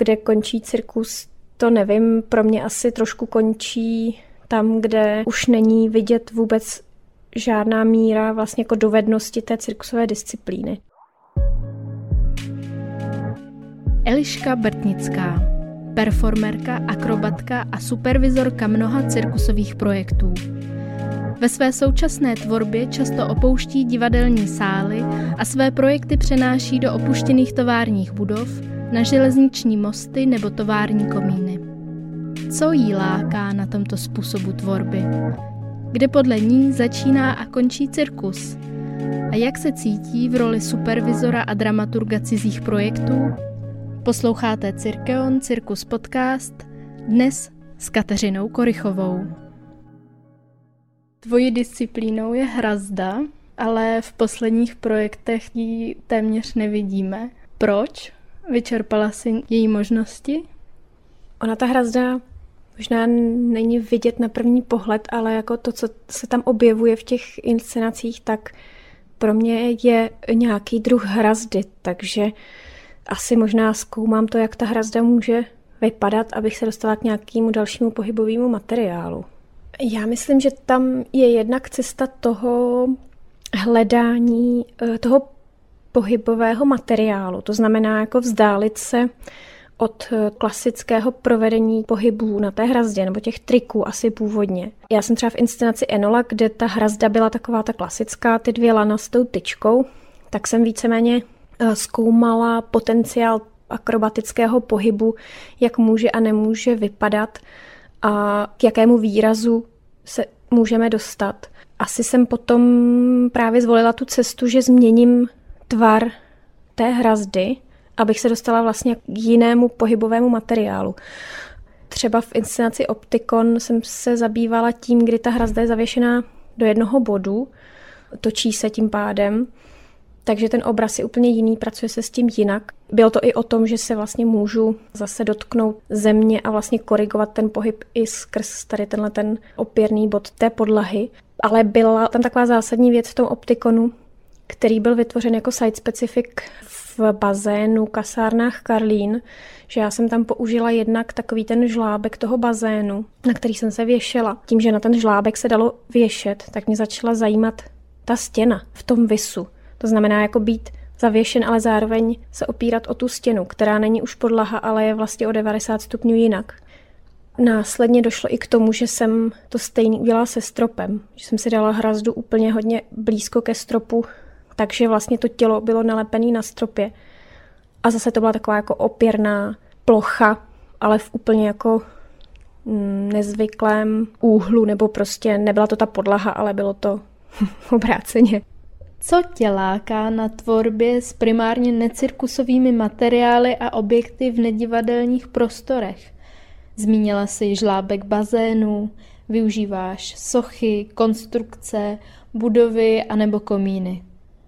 Kde končí cirkus, to nevím. Pro mě asi trošku končí tam, kde už není vidět vůbec žádná míra vlastně jako dovednosti té cirkusové disciplíny. Eliška Brtnická, performerka, akrobatka a supervizorka mnoha cirkusových projektů. Ve své současné tvorbě často opouští divadelní sály a své projekty přenáší do opuštěných továrních budov, na železniční mosty nebo tovární komíny. Co jí láká na tomto způsobu tvorby? Kde podle ní začíná a končí cirkus? A jak se cítí v roli supervizora a dramaturga cizích projektů? Posloucháte Cirkeon Cirkus Podcast dnes s Kateřinou Korychovou. Tvojí disciplínou je hrazda, ale v posledních projektech ji téměř nevidíme. Proč? Vyčerpala si její možnosti? Ona ta hrazda možná není vidět na první pohled, ale jako to, co se tam objevuje v těch inscenacích, tak pro mě je nějaký druh hrazdy, takže asi možná zkoumám to, jak ta hrazda může vypadat, abych se dostala k nějakému dalšímu pohybovému materiálu. Já myslím, že tam je jednak cesta toho hledání eh, toho pohybového materiálu. To znamená jako vzdálit se od eh, klasického provedení pohybů na té hrazdě, nebo těch triků asi původně. Já jsem třeba v inscenaci Enola, kde ta hrazda byla taková ta klasická, ty dvě lana s tou tyčkou, tak jsem víceméně eh, zkoumala potenciál akrobatického pohybu, jak může a nemůže vypadat a k jakému výrazu se můžeme dostat. Asi jsem potom právě zvolila tu cestu, že změním tvar té hrazdy, abych se dostala vlastně k jinému pohybovému materiálu. Třeba v inscenaci Optikon jsem se zabývala tím, kdy ta hrazda je zavěšená do jednoho bodu, točí se tím pádem, takže ten obraz je úplně jiný, pracuje se s tím jinak. Bylo to i o tom, že se vlastně můžu zase dotknout země a vlastně korigovat ten pohyb i skrz tady tenhle ten opěrný bod té podlahy. Ale byla tam taková zásadní věc v tom optikonu, který byl vytvořen jako site specific v bazénu kasárnách Karlín, že já jsem tam použila jednak takový ten žlábek toho bazénu, na který jsem se věšela. Tím, že na ten žlábek se dalo věšet, tak mě začala zajímat ta stěna v tom visu. To znamená jako být zavěšen, ale zároveň se opírat o tu stěnu, která není už podlaha, ale je vlastně o 90 stupňů jinak. Následně došlo i k tomu, že jsem to stejný udělala se stropem, že jsem si dala hrazdu úplně hodně blízko ke stropu, takže vlastně to tělo bylo nalepené na stropě. A zase to byla taková jako opěrná plocha, ale v úplně jako mm, nezvyklém úhlu, nebo prostě nebyla to ta podlaha, ale bylo to obráceně. Co tě láká na tvorbě s primárně necirkusovými materiály a objekty v nedivadelních prostorech? Zmínila si žlábek bazénů, využíváš sochy, konstrukce, budovy anebo komíny.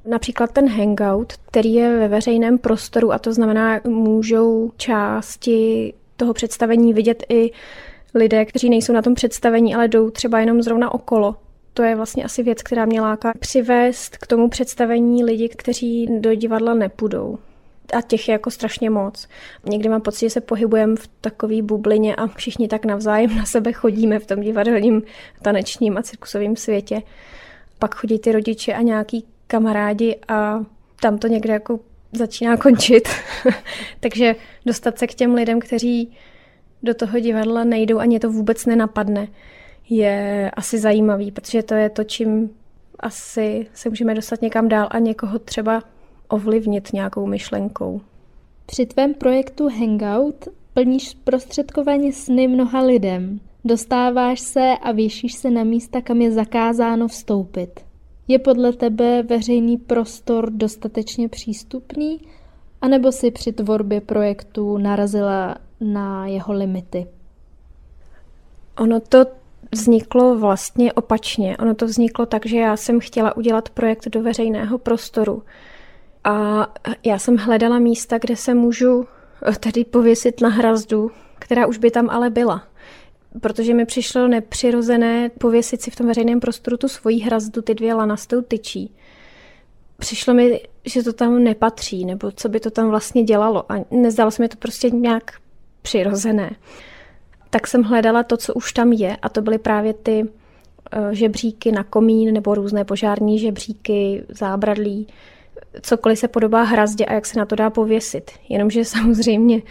Například ten hangout, který je ve veřejném prostoru a to znamená, můžou části toho představení vidět i lidé, kteří nejsou na tom představení, ale jdou třeba jenom zrovna okolo. To je vlastně asi věc, která mě láká přivést k tomu představení lidi, kteří do divadla nepůjdou. A těch je jako strašně moc. Někdy mám pocit, že se pohybujeme v takové bublině a všichni tak navzájem na sebe chodíme v tom divadelním, tanečním a cirkusovém světě. Pak chodí ty rodiče a nějaký kamarádi a tam to někde jako začíná končit. Takže dostat se k těm lidem, kteří do toho divadla nejdou, ani to vůbec nenapadne, je asi zajímavý, protože to je to, čím asi se můžeme dostat někam dál a někoho třeba ovlivnit nějakou myšlenkou. Při tvém projektu Hangout plníš prostředkovaně sny mnoha lidem. Dostáváš se a věšíš se na místa, kam je zakázáno vstoupit. Je podle tebe veřejný prostor dostatečně přístupný, anebo si při tvorbě projektu narazila na jeho limity? Ono to vzniklo vlastně opačně. Ono to vzniklo tak, že já jsem chtěla udělat projekt do veřejného prostoru. A já jsem hledala místa, kde se můžu tady pověsit na hrazdu, která už by tam ale byla protože mi přišlo nepřirozené pověsit si v tom veřejném prostoru tu svoji hrazdu, ty dvě lana s tou tyčí. přišlo mi, že to tam nepatří, nebo co by to tam vlastně dělalo. A nezdalo se mi to prostě nějak přirozené. Tak jsem hledala to, co už tam je, a to byly právě ty eh, žebříky na komín nebo různé požární žebříky, zábradlí, cokoliv se podobá hrazdě a jak se na to dá pověsit. Jenomže samozřejmě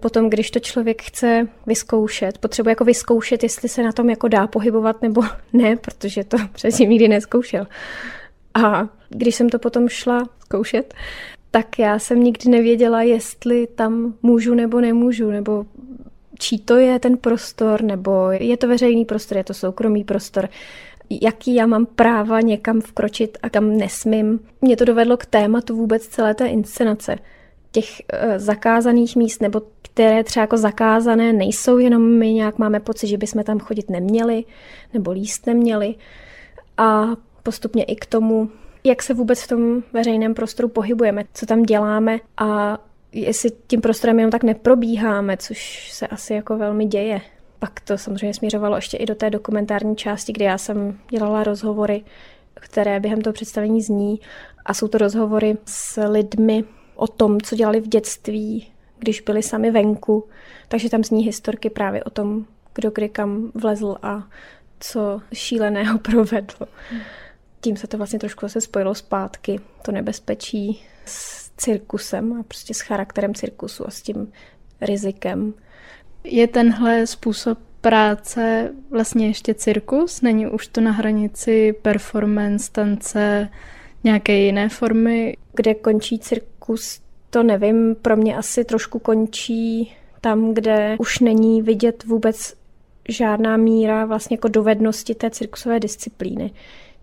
potom, když to člověk chce vyzkoušet, potřebuje jako vyzkoušet, jestli se na tom jako dá pohybovat nebo ne, protože to předtím nikdy neskoušel. A když jsem to potom šla zkoušet, tak já jsem nikdy nevěděla, jestli tam můžu nebo nemůžu, nebo čí to je ten prostor, nebo je to veřejný prostor, je to soukromý prostor, jaký já mám práva někam vkročit a kam nesmím. Mě to dovedlo k tématu vůbec celé té inscenace. Těch uh, zakázaných míst, nebo které třeba jako zakázané nejsou, jenom my nějak máme pocit, že bychom tam chodit neměli, nebo líst neměli. A postupně i k tomu, jak se vůbec v tom veřejném prostoru pohybujeme, co tam děláme a jestli tím prostorem jenom tak neprobíháme, což se asi jako velmi děje. Pak to samozřejmě směřovalo ještě i do té dokumentární části, kde já jsem dělala rozhovory, které během toho představení zní. A jsou to rozhovory s lidmi o tom, co dělali v dětství, když byli sami venku. Takže tam zní historky právě o tom, kdo kdy kam vlezl a co šíleného provedl. Tím se to vlastně trošku zase spojilo zpátky, to nebezpečí s cirkusem a prostě s charakterem cirkusu a s tím rizikem. Je tenhle způsob práce vlastně ještě cirkus? Není už to na hranici performance, tance, nějaké jiné formy? Kde končí cirkus, to nevím. Pro mě asi trošku končí tam, kde už není vidět vůbec žádná míra vlastně jako dovednosti té cirkusové disciplíny.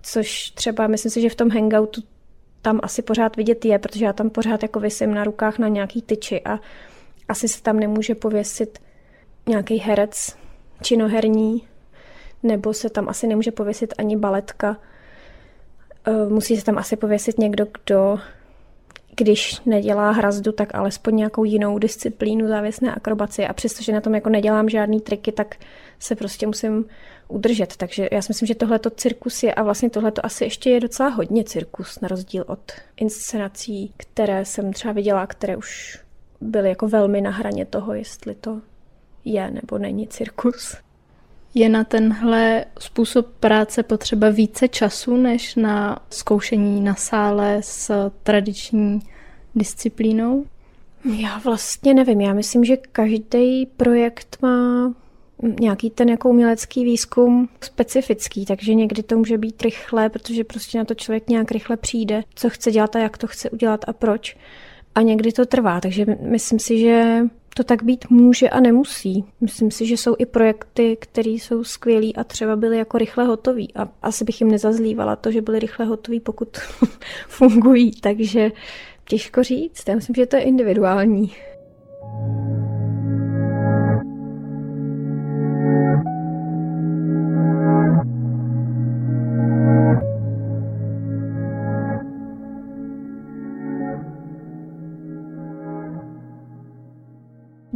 Což třeba, myslím si, že v tom hangoutu tam asi pořád vidět je, protože já tam pořád jako vysím na rukách na nějaký tyči a asi se tam nemůže pověsit nějaký herec činoherní, nebo se tam asi nemůže pověsit ani baletka. E, musí se tam asi pověsit někdo, kdo, když nedělá hrazdu, tak alespoň nějakou jinou disciplínu závěsné akrobacie. A přestože na tom jako nedělám žádný triky, tak se prostě musím udržet. Takže já si myslím, že tohle to cirkus je a vlastně tohle to asi ještě je docela hodně cirkus, na rozdíl od inscenací, které jsem třeba viděla, které už byly jako velmi na hraně toho, jestli to je nebo není cirkus. Je na tenhle způsob práce potřeba více času než na zkoušení na sále s tradiční disciplínou? Já vlastně nevím. Já myslím, že každý projekt má nějaký ten jako umělecký výzkum specifický, takže někdy to může být rychle, protože prostě na to člověk nějak rychle přijde, co chce dělat a jak to chce udělat a proč. A někdy to trvá, takže myslím si, že to tak být může a nemusí. Myslím si, že jsou i projekty, které jsou skvělý a třeba byly jako rychle hotový. A asi bych jim nezazlívala to, že byly rychle hotový, pokud fungují. Takže těžko říct. Já myslím, že to je individuální.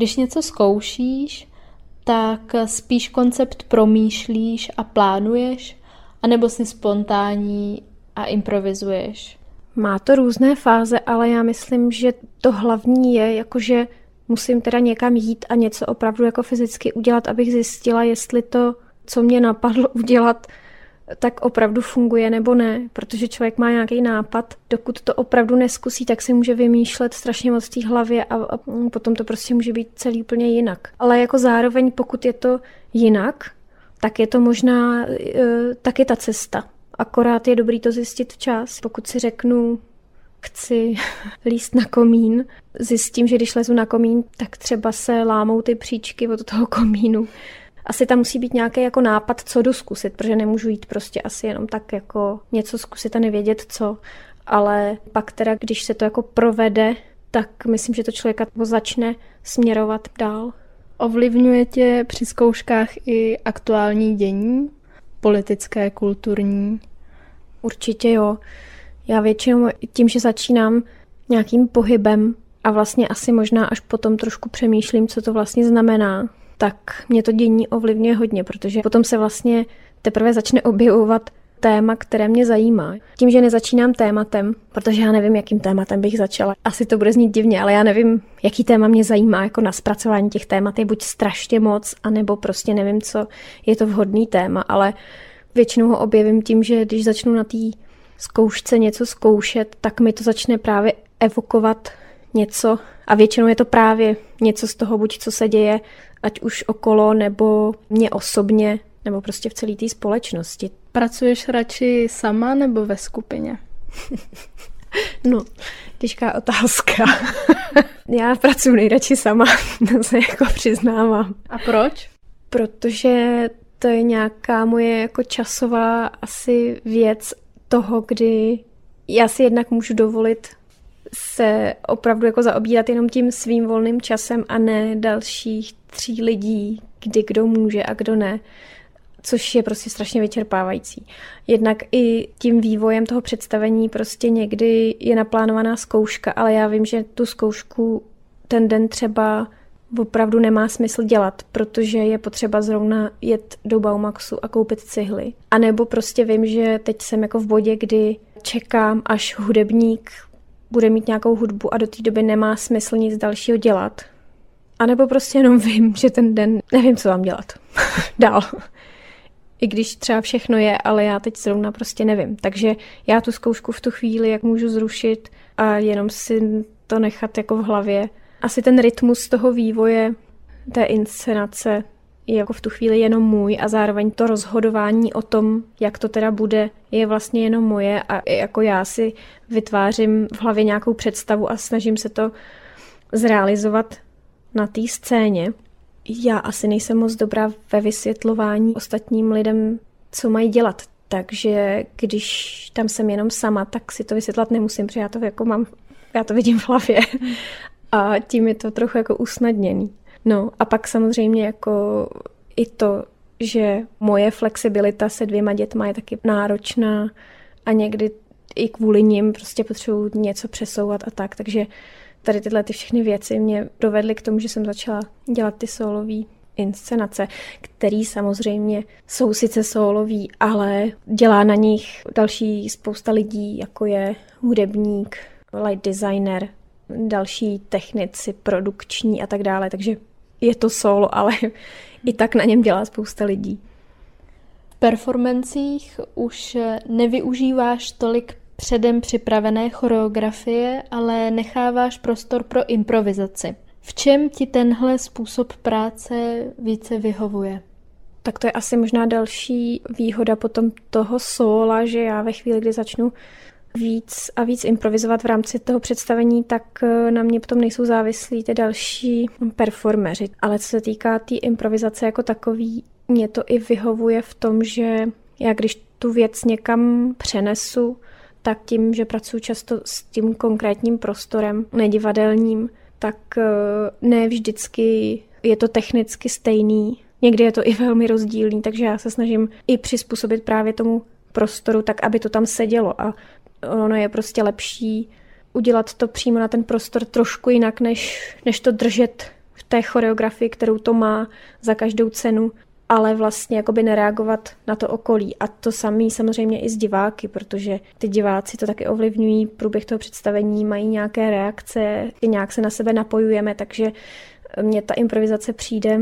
Když něco zkoušíš, tak spíš koncept promýšlíš a plánuješ, anebo si spontánní a improvizuješ? Má to různé fáze, ale já myslím, že to hlavní je, jakože musím teda někam jít a něco opravdu jako fyzicky udělat, abych zjistila, jestli to, co mě napadlo udělat, tak opravdu funguje nebo ne, protože člověk má nějaký nápad, dokud to opravdu neskusí, tak si může vymýšlet strašně moc v té hlavě a, a potom to prostě může být celý úplně jinak. Ale jako zároveň, pokud je to jinak, tak je to možná e, taky ta cesta. Akorát je dobrý to zjistit včas. Pokud si řeknu, chci líst na komín, zjistím, že když lezu na komín, tak třeba se lámou ty příčky od toho komínu asi tam musí být nějaký jako nápad, co jdu zkusit, protože nemůžu jít prostě asi jenom tak jako něco zkusit a nevědět co. Ale pak teda, když se to jako provede, tak myslím, že to člověka začne směrovat dál. Ovlivňuje tě při zkouškách i aktuální dění, politické, kulturní? Určitě jo. Já většinou tím, že začínám nějakým pohybem a vlastně asi možná až potom trošku přemýšlím, co to vlastně znamená, tak mě to dění ovlivňuje hodně, protože potom se vlastně teprve začne objevovat téma, které mě zajímá. Tím, že nezačínám tématem, protože já nevím, jakým tématem bych začala. Asi to bude znít divně, ale já nevím, jaký téma mě zajímá jako na zpracování těch témat. Je buď strašně moc, anebo prostě nevím, co je to vhodný téma, ale většinou ho objevím tím, že když začnu na té zkoušce něco zkoušet, tak mi to začne právě evokovat něco a většinou je to právě něco z toho, buď co se děje, ať už okolo, nebo mě osobně, nebo prostě v celé té společnosti. Pracuješ radši sama nebo ve skupině? no, těžká otázka. Já pracuji nejradši sama, to se jako přiznávám. A proč? Protože to je nějaká moje jako časová asi věc toho, kdy já si jednak můžu dovolit se opravdu jako zaobírat jenom tím svým volným časem a ne dalších tří lidí, kdy kdo může a kdo ne což je prostě strašně vyčerpávající. Jednak i tím vývojem toho představení prostě někdy je naplánovaná zkouška, ale já vím, že tu zkoušku ten den třeba opravdu nemá smysl dělat, protože je potřeba zrovna jet do Baumaxu a koupit cihly. A nebo prostě vím, že teď jsem jako v bodě, kdy čekám, až hudebník bude mít nějakou hudbu a do té doby nemá smysl nic dalšího dělat. A nebo prostě jenom vím, že ten den nevím, co mám dělat. Dál. I když třeba všechno je, ale já teď zrovna prostě nevím. Takže já tu zkoušku v tu chvíli, jak můžu zrušit a jenom si to nechat jako v hlavě. Asi ten rytmus toho vývoje, té inscenace je jako v tu chvíli jenom můj a zároveň to rozhodování o tom, jak to teda bude, je vlastně jenom moje a jako já si vytvářím v hlavě nějakou představu a snažím se to zrealizovat na té scéně. Já asi nejsem moc dobrá ve vysvětlování ostatním lidem, co mají dělat. Takže když tam jsem jenom sama, tak si to vysvětlat nemusím, protože já to jako mám, já to vidím v hlavě. A tím je to trochu jako usnadněný. No a pak samozřejmě jako i to, že moje flexibilita se dvěma dětma je taky náročná a někdy i kvůli nim prostě potřebuji něco přesouvat a tak, takže tady tyhle ty všechny věci mě dovedly k tomu, že jsem začala dělat ty solové inscenace, který samozřejmě jsou sice solový, ale dělá na nich další spousta lidí, jako je hudebník, light designer, další technici, produkční a tak dále, takže je to solo, ale i tak na něm dělá spousta lidí. V performancích už nevyužíváš tolik předem připravené choreografie, ale necháváš prostor pro improvizaci. V čem ti tenhle způsob práce více vyhovuje? Tak to je asi možná další výhoda potom toho sola, že já ve chvíli, kdy začnu víc a víc improvizovat v rámci toho představení, tak eh, na mě potom nejsou závislí ty další performeři. Ale co se týká té tý improvizace jako takový, mě to i vyhovuje v tom, že já když tu věc někam přenesu, tak tím, že pracuji často s tím konkrétním prostorem, nedivadelním, tak eh, ne vždycky je to technicky stejný. Někdy je to i velmi rozdílný, takže já se snažím i přizpůsobit právě tomu prostoru tak, aby to tam sedělo a ono je prostě lepší udělat to přímo na ten prostor trošku jinak, než, než to držet v té choreografii, kterou to má za každou cenu ale vlastně jakoby nereagovat na to okolí. A to samý samozřejmě i s diváky, protože ty diváci to taky ovlivňují průběh toho představení, mají nějaké reakce, nějak se na sebe napojujeme, takže mně ta improvizace přijde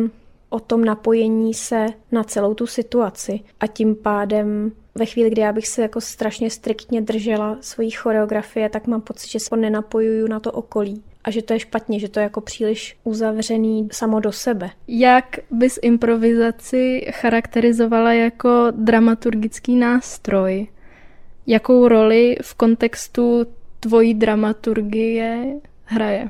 o tom napojení se na celou tu situaci a tím pádem ve chvíli, kdy já bych se jako strašně striktně držela svojí choreografie, tak mám pocit, že se nenapojuju na to okolí a že to je špatně, že to je jako příliš uzavřený samo do sebe. Jak bys improvizaci charakterizovala jako dramaturgický nástroj? Jakou roli v kontextu tvojí dramaturgie hraje?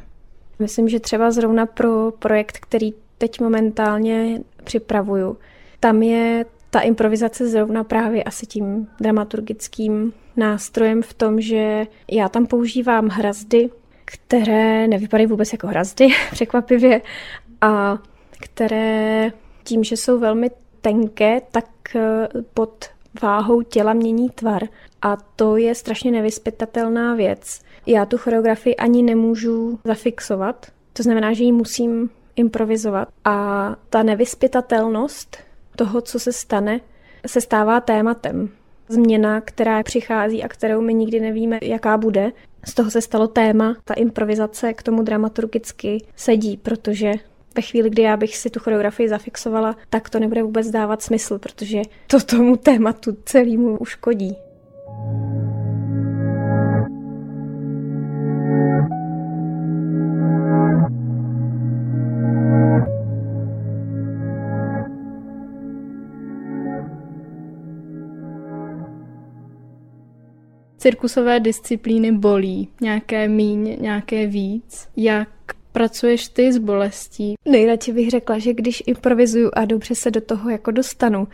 Myslím, že třeba zrovna pro projekt, který teď momentálně připravuju, tam je ta improvizace zrovna právě asi tím dramaturgickým nástrojem v tom, že já tam používám hrazdy, které nevypadají vůbec jako hrazdy, překvapivě, a které tím, že jsou velmi tenké, tak eh, pod váhou těla mění tvar. A to je strašně nevyspytatelná věc. Já tu choreografii ani nemůžu zafixovat, to znamená, že ji musím improvizovat. A ta nevyspytatelnost toho, co se stane, se stává tématem. změna, která přichází a kterou my nikdy nevíme, jaká bude. Z toho se stalo téma, ta improvizace k tomu dramaturgicky sedí, protože ve chvíli, kdy já bych si tu choreografii zafixovala, tak to nebude vůbec dávat smysl, protože to tomu tématu celému uškodí. Cirkusové disciplíny bolí, nějaké míň, nějaké víc. Jak pracuješ ty s bolestí? Nejradši bych řekla, že když improvizuju a dobře se do toho jako dostanu,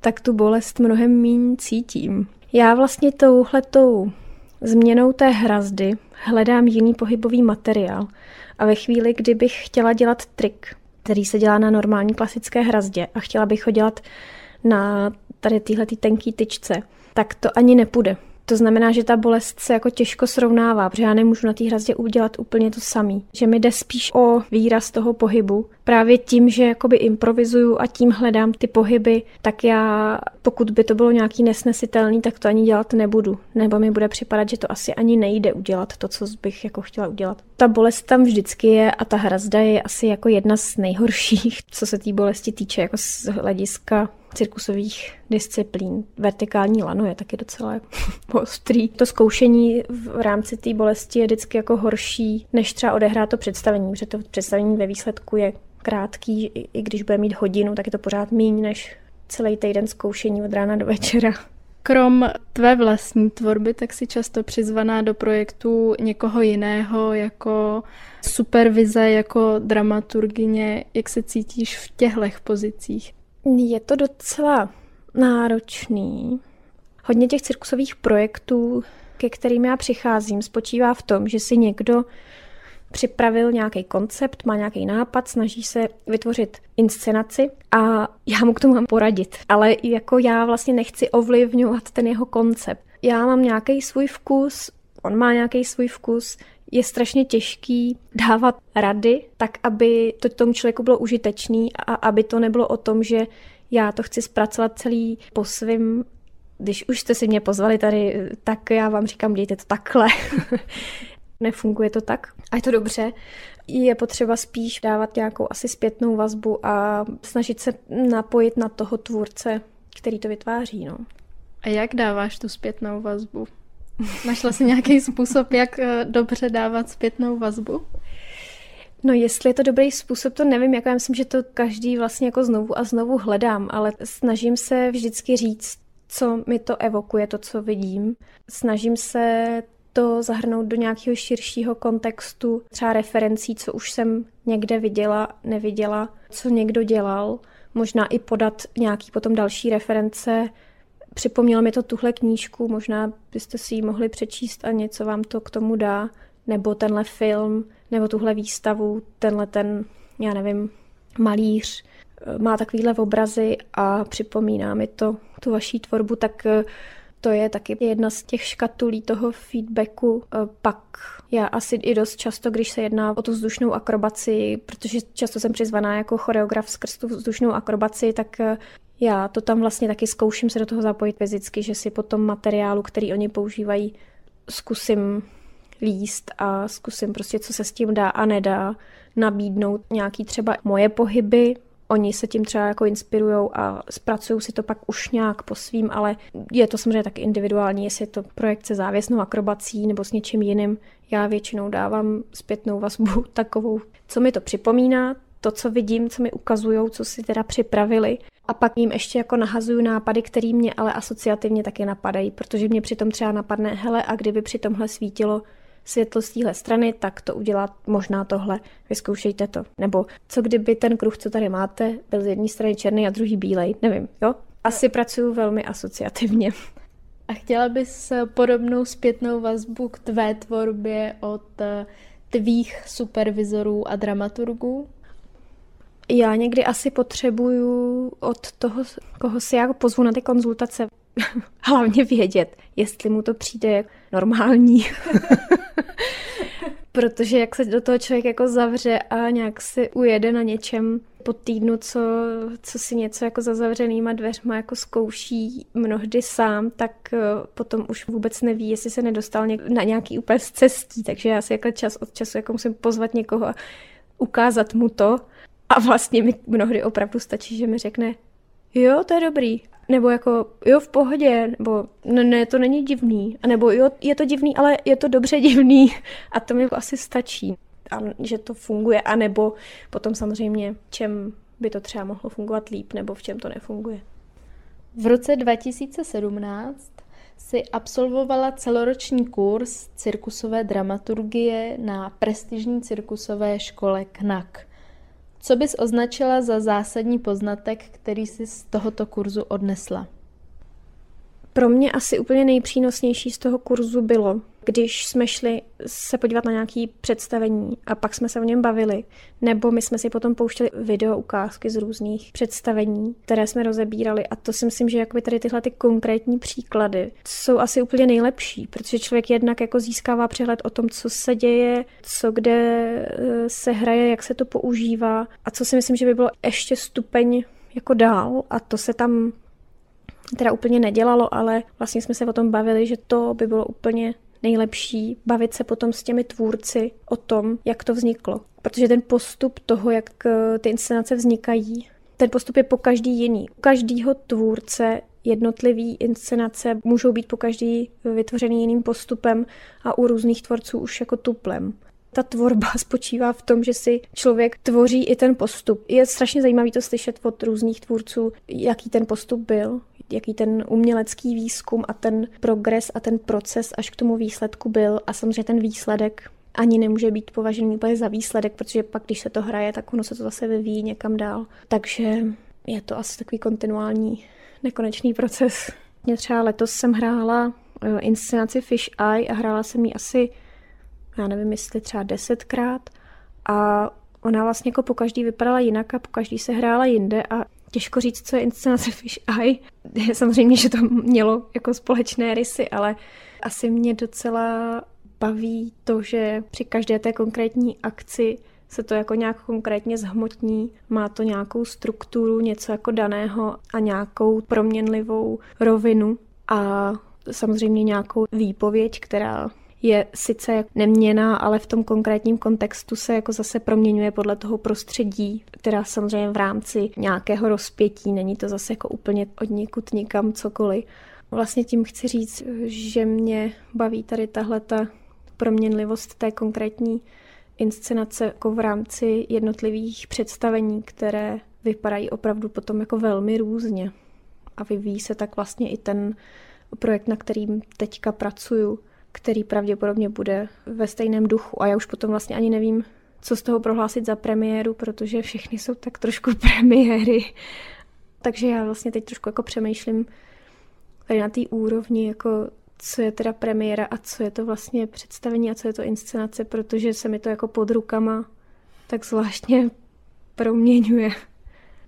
tak tu bolest mnohem míň cítím. Já vlastně touhletou změnou té hrazdy hledám jiný pohybový materiál a ve chvíli, kdy bych chtěla dělat trik, který se dělá na normální klasické hrazdě a chtěla bych ho dělat na tady téhle tenký tyčce, tak to ani nepůjde, to znamená, že ta bolest se jako těžko srovnává, protože já nemůžu na té hrazdě udělat úplně to samý. Že mi jde spíš o výraz toho pohybu. Právě tím, že jakoby improvizuju a tím hledám ty pohyby, tak já, pokud by to bylo nějaký nesnesitelný, tak to ani dělat nebudu. Nebo mi bude připadat, že to asi ani nejde udělat to, co bych jako chtěla udělat. Ta bolest tam vždycky je a ta hrazda je asi jako jedna z nejhorších, co se té bolesti týče, jako z hlediska cirkusových disciplín. Vertikální lano je taky docela ostrý. To zkoušení v rámci té bolesti je vždycky jako horší, než třeba odehrát to představení, protože to představení ve výsledku je krátký, i když bude mít hodinu, tak je to pořád méně než celý týden zkoušení od rána do večera. Krom tvé vlastní tvorby, tak si často přizvaná do projektu někoho jiného jako supervize, jako dramaturgině. Jak se cítíš v těchto pozicích? Je to docela náročný. Hodně těch cirkusových projektů, ke kterým já přicházím, spočívá v tom, že si někdo připravil nějaký koncept, má nějaký nápad, snaží se vytvořit inscenaci a já mu k tomu mám poradit. Ale jako já vlastně nechci ovlivňovat ten jeho koncept. Já mám nějaký svůj vkus, on má nějaký svůj vkus, je strašně těžký dávat rady tak, aby to tomu člověku bylo užitečný a aby to nebylo o tom, že já to chci zpracovat celý po svým když už jste si mě pozvali tady, tak já vám říkám, dějte to takhle. Nefunguje to tak. A je to dobře. Je potřeba spíš dávat nějakou asi zpětnou vazbu a snažit se napojit na toho tvůrce, který to vytváří. No. A jak dáváš tu zpětnou vazbu? Našla jsi nějaký způsob, jak eh, dobře dávat zpětnou vazbu? No jestli je to dobrý způsob, to nevím, jako já myslím, že to každý vlastně jako znovu a znovu hledám, ale snažím se vždycky říct, co mi to evokuje, to, co vidím. Snažím se to zahrnout do nějakého širšího kontextu, třeba referencí, co už jsem někde viděla, neviděla, co někdo dělal, možná i podat nějaký potom další reference, Připomnělo mi to tuhle knížku, možná byste si ji mohli přečíst a něco vám to k tomu dá, nebo tenhle film, nebo tuhle výstavu, tenhle ten, já nevím, malíř eh, má takovýhle obrazy a připomíná mi to tu vaší tvorbu, tak eh, to je taky jedna z těch škatulí toho feedbacku. Eh, pak já asi i dost často, když se jedná o tu vzdušnou akrobaci, protože často jsem přizvaná jako choreograf skrz tu vzdušnou akrobaci, tak já to tam vlastně taky zkouším se do toho zapojit fyzicky, že si po tom materiálu, který oni používají, zkusím líst a zkusím prostě, co se s tím dá a nedá, nabídnout nějaký třeba moje pohyby, Oni se tím třeba jako inspirují a zpracují si to pak už nějak po svým, ale je to samozřejmě tak individuální, jestli je to projekt se závěsnou akrobací nebo s něčím jiným. Já většinou dávám zpětnou vazbu takovou, co mi to připomíná, to, co vidím, co mi ukazují, co si teda připravili a pak jim ještě jako nahazuju nápady, které mě ale asociativně taky napadají, protože mě přitom třeba napadne, hele, a kdyby při tomhle svítilo světlo z téhle strany, tak to udělat možná tohle, vyzkoušejte to. Nebo co kdyby ten kruh, co tady máte, byl z jedné strany černý a druhý bílej, nevím, jo? Asi pracuju velmi asociativně. A chtěla bys podobnou zpětnou vazbu k tvé tvorbě od eh, tvých supervizorů a dramaturgů? Já někdy asi potřebuju od toho, koho si já pozvu na ty konzultace, hlavně vědět, jestli mu to přijde normální. protože jak se do toho člověk jako zavře a nějak si ujede na něčem po týdnu, co, co si něco jako za zavřenýma dveřma jako zkouší mnohdy sám, tak eh, potom už vůbec neví, jestli se nedostal na nějaký úplně z cestí, takže já si jako čas od času jako musím pozvat někoho a ukázat mu to a vlastně mi mnohdy opravdu stačí, že mi řekne, jo, to je dobrý, nebo jako, jo, v pohodě, nebo ne, ne, to není divný, a nebo jo, je to divný, ale je to dobře divný. A to mi asi stačí, a že to funguje, a nebo potom samozřejmě, čem by to třeba mohlo fungovat líp, nebo v čem to nefunguje. V roce 2017 si absolvovala celoroční kurz cirkusové dramaturgie na prestižní cirkusové škole KNAK. Co bys označila za zásadní poznatek, který jsi z tohoto kurzu odnesla? Pro mě asi úplně nejpřínosnější z toho kurzu bylo, když jsme šli se podívat na nějaké představení a pak jsme se o něm bavili, nebo my jsme si potom pouštěli video ukázky z různých představení, které jsme rozebírali. A to si myslím, že jakoby tady tyhle ty konkrétní příklady jsou asi úplně nejlepší, protože člověk jednak jako získává přehled o tom, co se děje, co kde eh, se hraje, jak se to používá. A co si myslím, že by bylo ještě stupeň jako dál a to se tam teda úplně nedělalo, ale vlastně jsme se o tom bavili, že to by bylo úplně nejlepší bavit se potom s těmi tvůrci o tom, jak to vzniklo. Protože ten postup toho, jak eh, ty inscenace vznikají, ten postup je po každý jiný. U každého tvůrce jednotlivý inscenace můžou být po každý vytvořený jiným postupem a u různých tvorců už jako tuplem. Ta tvorba spočívá v tom, že si člověk tvoří i ten postup. Je strašně zajímavý to slyšet od různých tvůrců, jaký ten postup byl, jaký ten umělecký výzkum a ten progres a ten proces až k tomu výsledku byl a samozřejmě ten výsledek ani nemůže být považený úplně za výsledek, protože pak, když se to hraje, tak ono se to zase vyvíjí někam dál. Takže je to asi takový kontinuální, nekonečný proces. Mě třeba letos jsem hrála eh, inscenaci Fish Eye a hrála jsem ji asi, já nevím, jestli třeba desetkrát a ona vlastně jako po každý vypadala jinak a po každý se hrála jinde a Těžko říct, co je inscenace Fish Eye. Samozřejmě, že to mělo jako společné rysy, ale asi mě docela baví to, že při každé té konkrétní akci se to jako nějak konkrétně zhmotní, má to nějakou strukturu, něco jako daného a nějakou proměnlivou rovinu a samozřejmě nějakou výpověď, která je sice neměná, ale v tom konkrétním kontextu se jako zase proměňuje podle toho prostředí, která samozřejmě v rámci nějakého rozpětí, není to zase jako úplně od někud nikam cokoliv. Vlastně tím chci říct, že mě baví tady tahle ta proměnlivost té konkrétní inscenace jako v rámci jednotlivých představení, které vypadají opravdu potom jako velmi různě. A vyvíjí se tak vlastně i ten projekt, na kterým teďka pracuju který pravděpodobně bude ve stejném duchu. A já už potom vlastně ani nevím, co z toho prohlásit za premiéru, protože všechny jsou tak trošku premiéry. Takže já vlastně teď trošku jako přemýšlím tady na té úrovni, jako co je teda premiéra a co je to vlastně představení a co je to inscenace, protože se mi to jako pod rukama tak zvláštně proměňuje.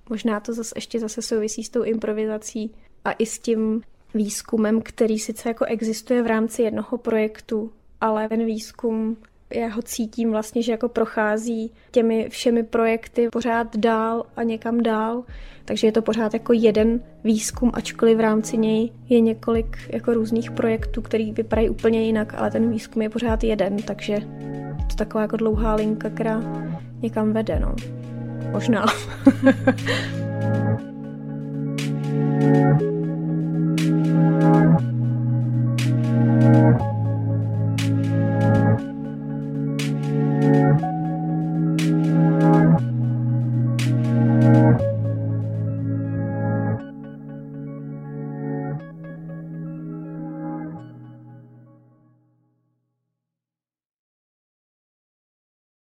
Možná to zase ještě zase souvisí s tou improvizací a i s tím, výzkumem, který sice jako existuje v rámci jednoho projektu, ale ten výzkum já ho cítím vlastně, že jako prochází těmi všemi projekty pořád dál a někam dál, takže je to pořád jako jeden výzkum, ačkoliv v rámci něj je několik jako různých projektů, který vypadají úplně jinak, ale ten výzkum je pořád jeden, takže to taková jako dlouhá linka, která někam vede, no. Možná. Thank you.